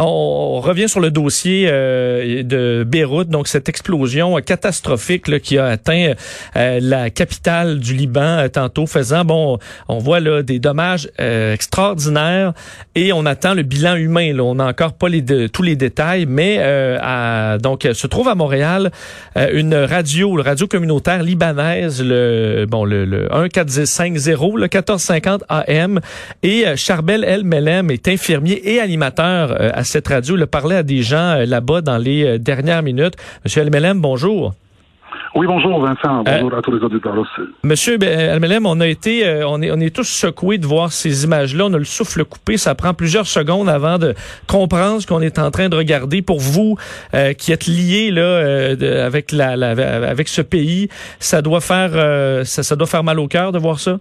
On revient sur le dossier euh, de Beyrouth, donc cette explosion catastrophique qui a atteint euh, la capitale du Liban euh, tantôt, faisant, bon, on voit là des dommages extraordinaires et on attend le bilan humain. Là. On n'a encore pas les tous les détails, mais à, donc se trouve à Montréal une radio, le radio communautaire libanaise, le bon le, le 1450, le 1450 AM, et Charbel El Melem est infirmier et animateur à cette radio. Il a parlé à des gens euh, là-bas dans les euh, dernières minutes. Monsieur Elmelem, bonjour. Oui, bonjour Vincent. Euh, bonjour à tous les auditeurs aussi. Monsieur Elmelem, on a été, on est, on est tous secoués de voir ces images-là. On a le souffle coupé. Ça prend plusieurs secondes avant de comprendre ce qu'on est en train de regarder. Pour vous, qui êtes lié là avec la, avec ce pays, ça doit faire, ça, ça doit faire mal au cœur de voir ça?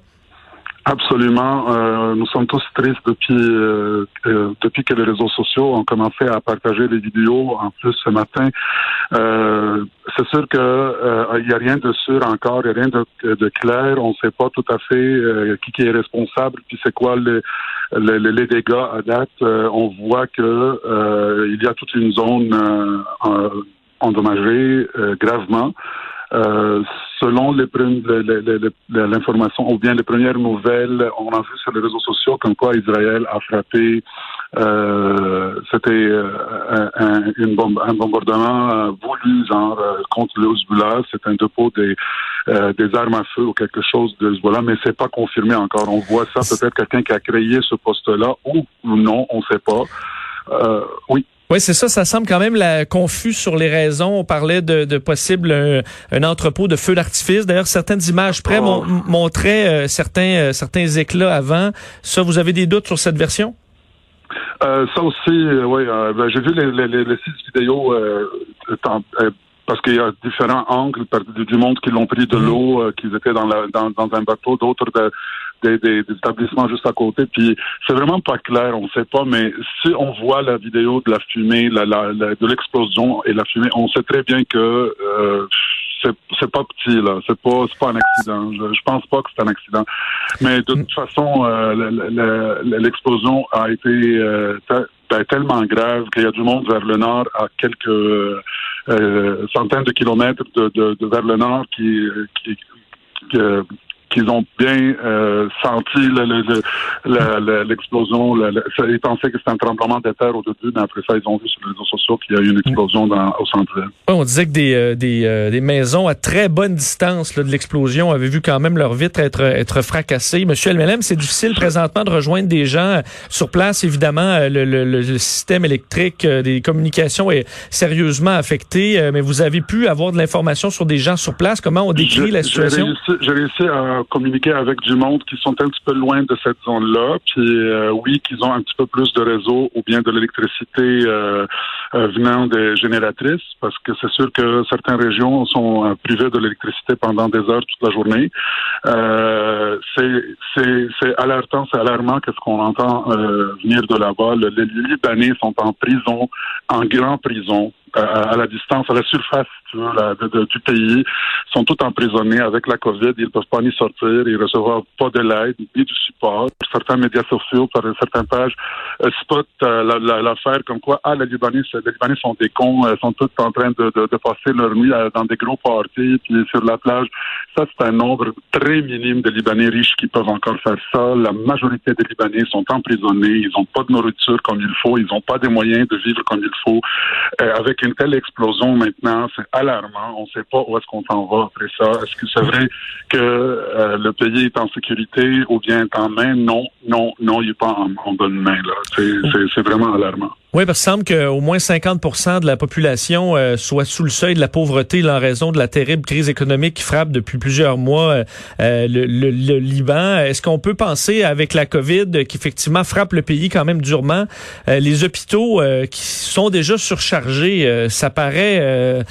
Absolument. Euh, nous sommes tous tristes depuis euh, euh, depuis que les réseaux sociaux ont commencé à partager les vidéos. En plus, ce matin, c'est sûr que il y a rien de sûr encore, il n'y a rien de, de clair. On ne sait pas tout à fait qui, qui est responsable, puis c'est quoi les, les, les, dégâts à date. on voit que il y a toute une zone endommagée gravement. Euh, selon l'information ou bien les premières nouvelles, on a vu sur les réseaux sociaux comme quoi Israël a frappé. Euh, c'était euh, un, une bombe, un bombardement euh, voulu genre contre le Hezbollah. C'est un dépôt des, des armes à feu ou quelque chose de Hezbollah, mais c'est pas confirmé encore. On voit ça peut-être quelqu'un qui a créé ce poste-là ou non, on sait pas. oui. Oui, c'est ça. Ça semble quand même la, confus sur les raisons. On parlait de, de possible un, entrepôt de feux d'artifice. D'ailleurs, certaines images près oh. montraient euh, certains, euh, certains éclats avant. Ça, vous avez des doutes sur cette version? Euh, ça aussi, oui. Ben, j'ai vu les, les, les, six vidéos parce qu'il y a différents angles du monde qui l'ont pris de mm-hmm. l'eau, qu'ils étaient dans, la, dans, dans un bateau, d'autres de des, établissements juste à côté. Puis c'est vraiment pas clair, on sait pas, mais si on voit la vidéo de la fumée, de l'explosion et la fumée, on sait très bien que euh, c'est pas petit là, c'est pas un accident. Je, je, pense pas que c'est un accident. Mais de toute façon, euh, l'explosion a été euh, ben, tellement grave qu'il y a du monde vers le nord à quelques euh, centaines de kilomètres de, vers le nord qui qu'ils ont bien euh, senti l'explosion. ils pensaient que c'était un tremblement de terre au début, mais après ça, ils ont vu sur les réseaux sociaux qu'il y a eu une explosion dans, au centre-ville. on disait que des, euh, des, euh, des, maisons à très bonne distance là, de l'explosion avaient vu quand même leur vitre être, être fracassées. Monsieur Elmelem, c'est difficile présentement de rejoindre des gens sur place. Évidemment, le, système électrique des communications est sérieusement affecté, mais vous avez pu avoir de l'information sur des gens sur place. Comment on décrit la situation? J'ai réussi, réussi à communiquer avec du monde qui sont un petit peu loin de cette zone-là, puis euh, oui, qu'ils ont un petit peu plus de réseau ou bien de l'électricité euh, euh, venant des génératrices, parce que c'est sûr que certaines régions sont privées de l'électricité pendant des heures toute la journée. c'est alertant, c'est alarmant qu'est-ce qu'on entend venir de là-bas. Les Libanais sont en prison, en grand prison, à, la distance, à la surface tu veux, du pays, sont tous emprisonnés avec la COVID. Ils ne peuvent pas ni sortir, ils ne reçoivent pas de l'aide ni du support. Certains médias sociaux, par certaines pages, euh, spotent euh, l'affaire comme quoi, ah, les Libanais, les Libanais sont des cons, euh, sont tous en train de, de, de passer leur nuit dans des gros parties, puis sur la plage. Ça, c'est un nombre très minime de Libanais riches qui peuvent encore faire ça. La majorité des Libanais sont emprisonnés, ils n'ont pas de nourriture comme il faut, ils n'ont pas des moyens de vivre comme il faut. avec une telle explosion maintenant, c'est alarmant. On ne sait pas où est-ce qu'on s'en va après ça. Est-ce que c'est vrai que euh, le pays est en sécurité ou bien est en main? Non, non, non, il n'est pas en, bonne main. C'est vraiment alarmant. Oui, parce qu'il semble qu'au moins 50% de la population euh, soit sous le seuil de la pauvreté en raison de la terrible crise économique qui frappe depuis plusieurs mois euh, euh, le, le, Liban. Est-ce qu'on peut penser avec la COVID qui effectivement frappe le pays quand même durement, les hôpitaux qui sont déjà surchargés, ça paraît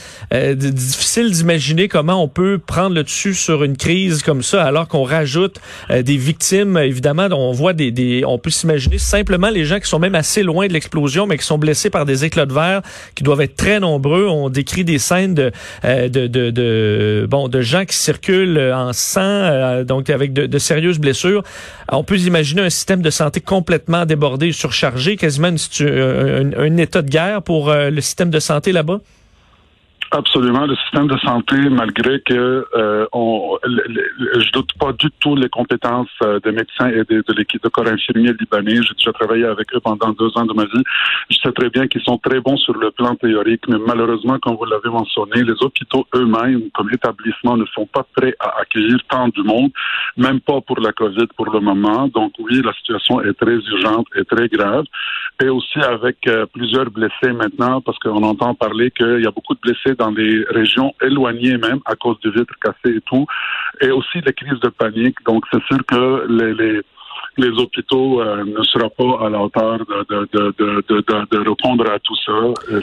difficile d'imaginer comment on peut prendre le dessus sur une crise comme ça alors qu'on rajoute des victimes. Évidemment, on voit des, des on peut s'imaginer simplement les gens qui sont même assez loin de l'explosion, mais qui sont blessés par des éclats de verre qui doivent être très nombreux. On décrit des scènes de, de, de, de, bon, de gens qui circulent en sang, donc avec de, de, sérieuses blessures. On peut imaginer un système de santé complètement débordé, surchargé, quasiment un, un, état de guerre pour le système de santé là-bas? Absolument. Le système de santé, malgré que euh, on, je doute pas du tout les compétences euh, des médecins et de, l'équipe de corps infirmier libanais. J'ai déjà travaillé avec eux pendant deux ans de ma vie. Je sais très bien qu'ils sont très bons sur le plan théorique, mais malheureusement, comme vous l'avez mentionné, les hôpitaux eux-mêmes, comme établissement, ne sont pas prêts à accueillir tant du monde, même pas pour la COVID pour le moment. Donc oui, la situation est très urgente et très grave. Et aussi avec euh, plusieurs blessés maintenant, parce qu'on entend parler qu'il y a beaucoup de blessés dans des régions éloignées même à cause du vitres cassées et tout, et aussi des crises de panique. Donc c'est sûr que les, les les hôpitaux euh, ne seront pas à la hauteur de, de, de, de, de, de répondre à tout ça.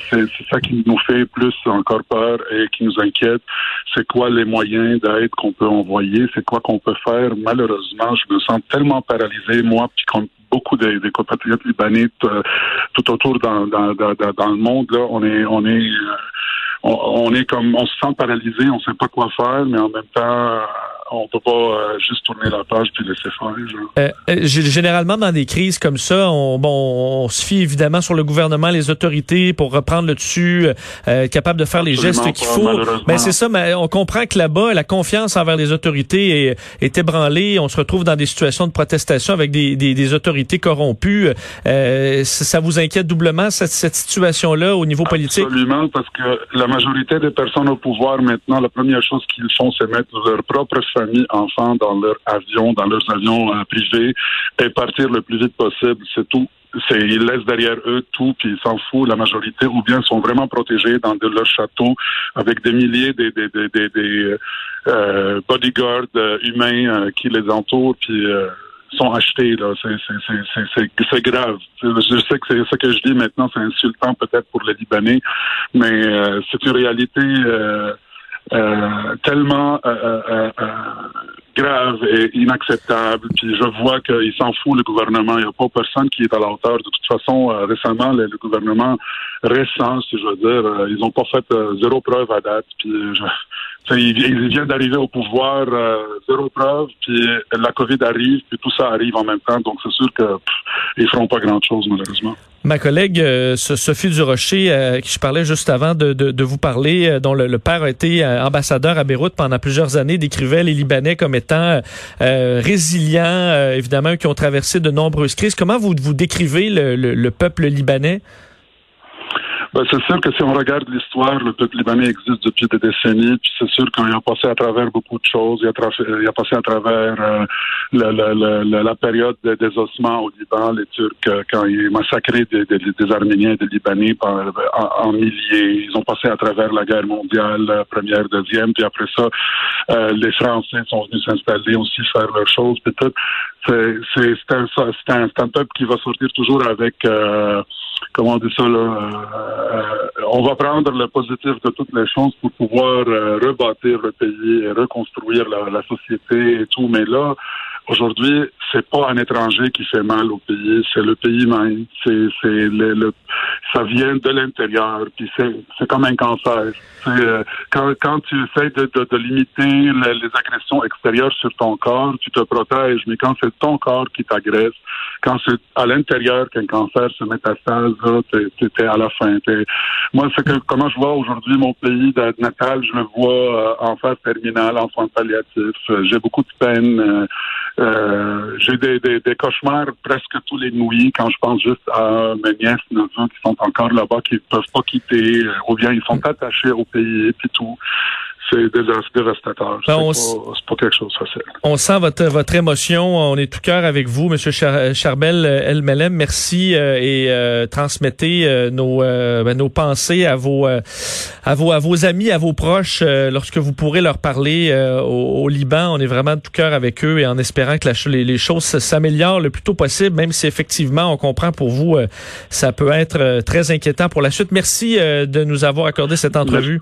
C'est, ça qui nous fait plus encore peur et qui nous inquiète. C'est quoi les moyens d'aide qu'on peut envoyer? C'est quoi qu'on peut faire? Malheureusement, je me sens tellement paralysé, moi, puis comme beaucoup des, compatriotes libanais tout autour dans, dans, dans, dans, le monde, là, on est, on est, euh, on, est comme, on se sent paralysé, on sait pas quoi faire, mais en même temps, on peut pas euh, juste tourner la page puis laisser faire. Euh, euh généralement, dans des crises comme ça, on, bon, on se fie évidemment sur le gouvernement, les autorités pour reprendre le dessus, euh, capable de faire les gestes qu'il faut. Mais c'est ça, mais on comprend que là-bas, la confiance envers les autorités est, est, ébranlée. On se retrouve dans des situations de protestation avec des, des, des autorités corrompues. Euh, ça vous inquiète doublement cette, cette situation-là au niveau politique? Absolument, parce que la majorité des personnes au pouvoir maintenant, la première chose qu'ils font, c'est mettre leur propre famille, enfants dans leur avion, dans leurs avions euh, privés et partir le plus vite possible. C'est tout. Ils laissent derrière eux tout, puis ils s'en foutent, la majorité, ou bien sont vraiment protégés dans de leur château avec des milliers de, euh, bodyguards euh, humains qui les entourent, puis sont achetés. C'est, grave. Je sais que ce que je dis maintenant, c'est insultant peut-être pour les Libanais, mais c'est une réalité tellement euh, euh, grave et inacceptable. Puis je vois qu'il s'en fout, le gouvernement. Il n'y a pas personne qui est à la hauteur. De toute façon, récemment, le, gouvernement récent, si je veux dire, ils n'ont pas fait zéro preuve à date. Puis je, ils, viennent d'arriver au pouvoir, zéro preuve, puis la COVID arrive, puis tout ça arrive en même temps. Donc c'est sûr que ils feront pas grand-chose, malheureusement. Ma collègue euh, Sophie Durocher, euh, qui je parlais juste avant de, vous parler, euh, dont le, père a été ambassadeur à Beyrouth pendant plusieurs années, décrivait les Libanais comme étant résilients, évidemment, qui ont traversé de nombreuses crises. Comment vous, vous décrivez le, le peuple libanais? Ben, c'est sûr que si on regarde l'histoire, le peuple libanais existe depuis des décennies, puis c'est sûr qu'il a passé à travers beaucoup de choses. Il a, passé à travers euh, la, période des ossements au Liban, les Turcs, euh, quand ils massacraient des, des, Arméniens et des Libanais par, en, milliers. Ils ont passé à travers la guerre mondiale, première, deuxième, puis après ça, euh, les Français sont venus s'installer aussi, faire leurs choses, puis tout. C'est, un, un, un, peuple qui va sortir toujours avec... Euh, comment on dit ça là, euh, on va prendre le positif de toutes les choses pour pouvoir euh, rebâtir le pays et reconstruire la société et tout. Mais là, Aujourd'hui, c'est pas un étranger qui fait mal au pays, c'est le pays même. C'est, c'est le, le, ça vient de l'intérieur, puis c'est, c'est comme un cancer. Euh, quand, quand tu essaies de, de, de limiter les, agressions extérieures sur ton corps, tu te protèges, mais quand c'est ton corps qui t'agresse, quand c'est à l'intérieur qu'un cancer se métastase, t'es, t'es à la fin. T'es... Moi, c'est que comment je vois aujourd'hui mon pays natal, je me vois euh, en phase terminale, en soins palliatifs. J'ai beaucoup de peine. Euh, j'ai des, des, des, cauchemars presque tous les nuits quand je pense juste à mes nièces, nos qui sont encore là-bas, qui ne peuvent pas quitter, euh, ou bien ils sont attachés au pays et puis tout c'est dévastateur. Ben, c'est pas, quelque chose de facile. On sent votre, votre émotion. On est tout cœur avec vous, Monsieur Charbel El Melem. Merci euh, et euh, transmettez euh, nos, ben, nos pensées à vos, à vos à vos amis, à vos proches lorsque vous pourrez leur parler au, Liban. On est vraiment de tout cœur avec eux et en espérant que la, les, les choses s'améliorent le plus tôt possible, même si effectivement on comprend pour vous ça peut être très inquiétant pour la suite. Merci de nous avoir accordé cette entrevue.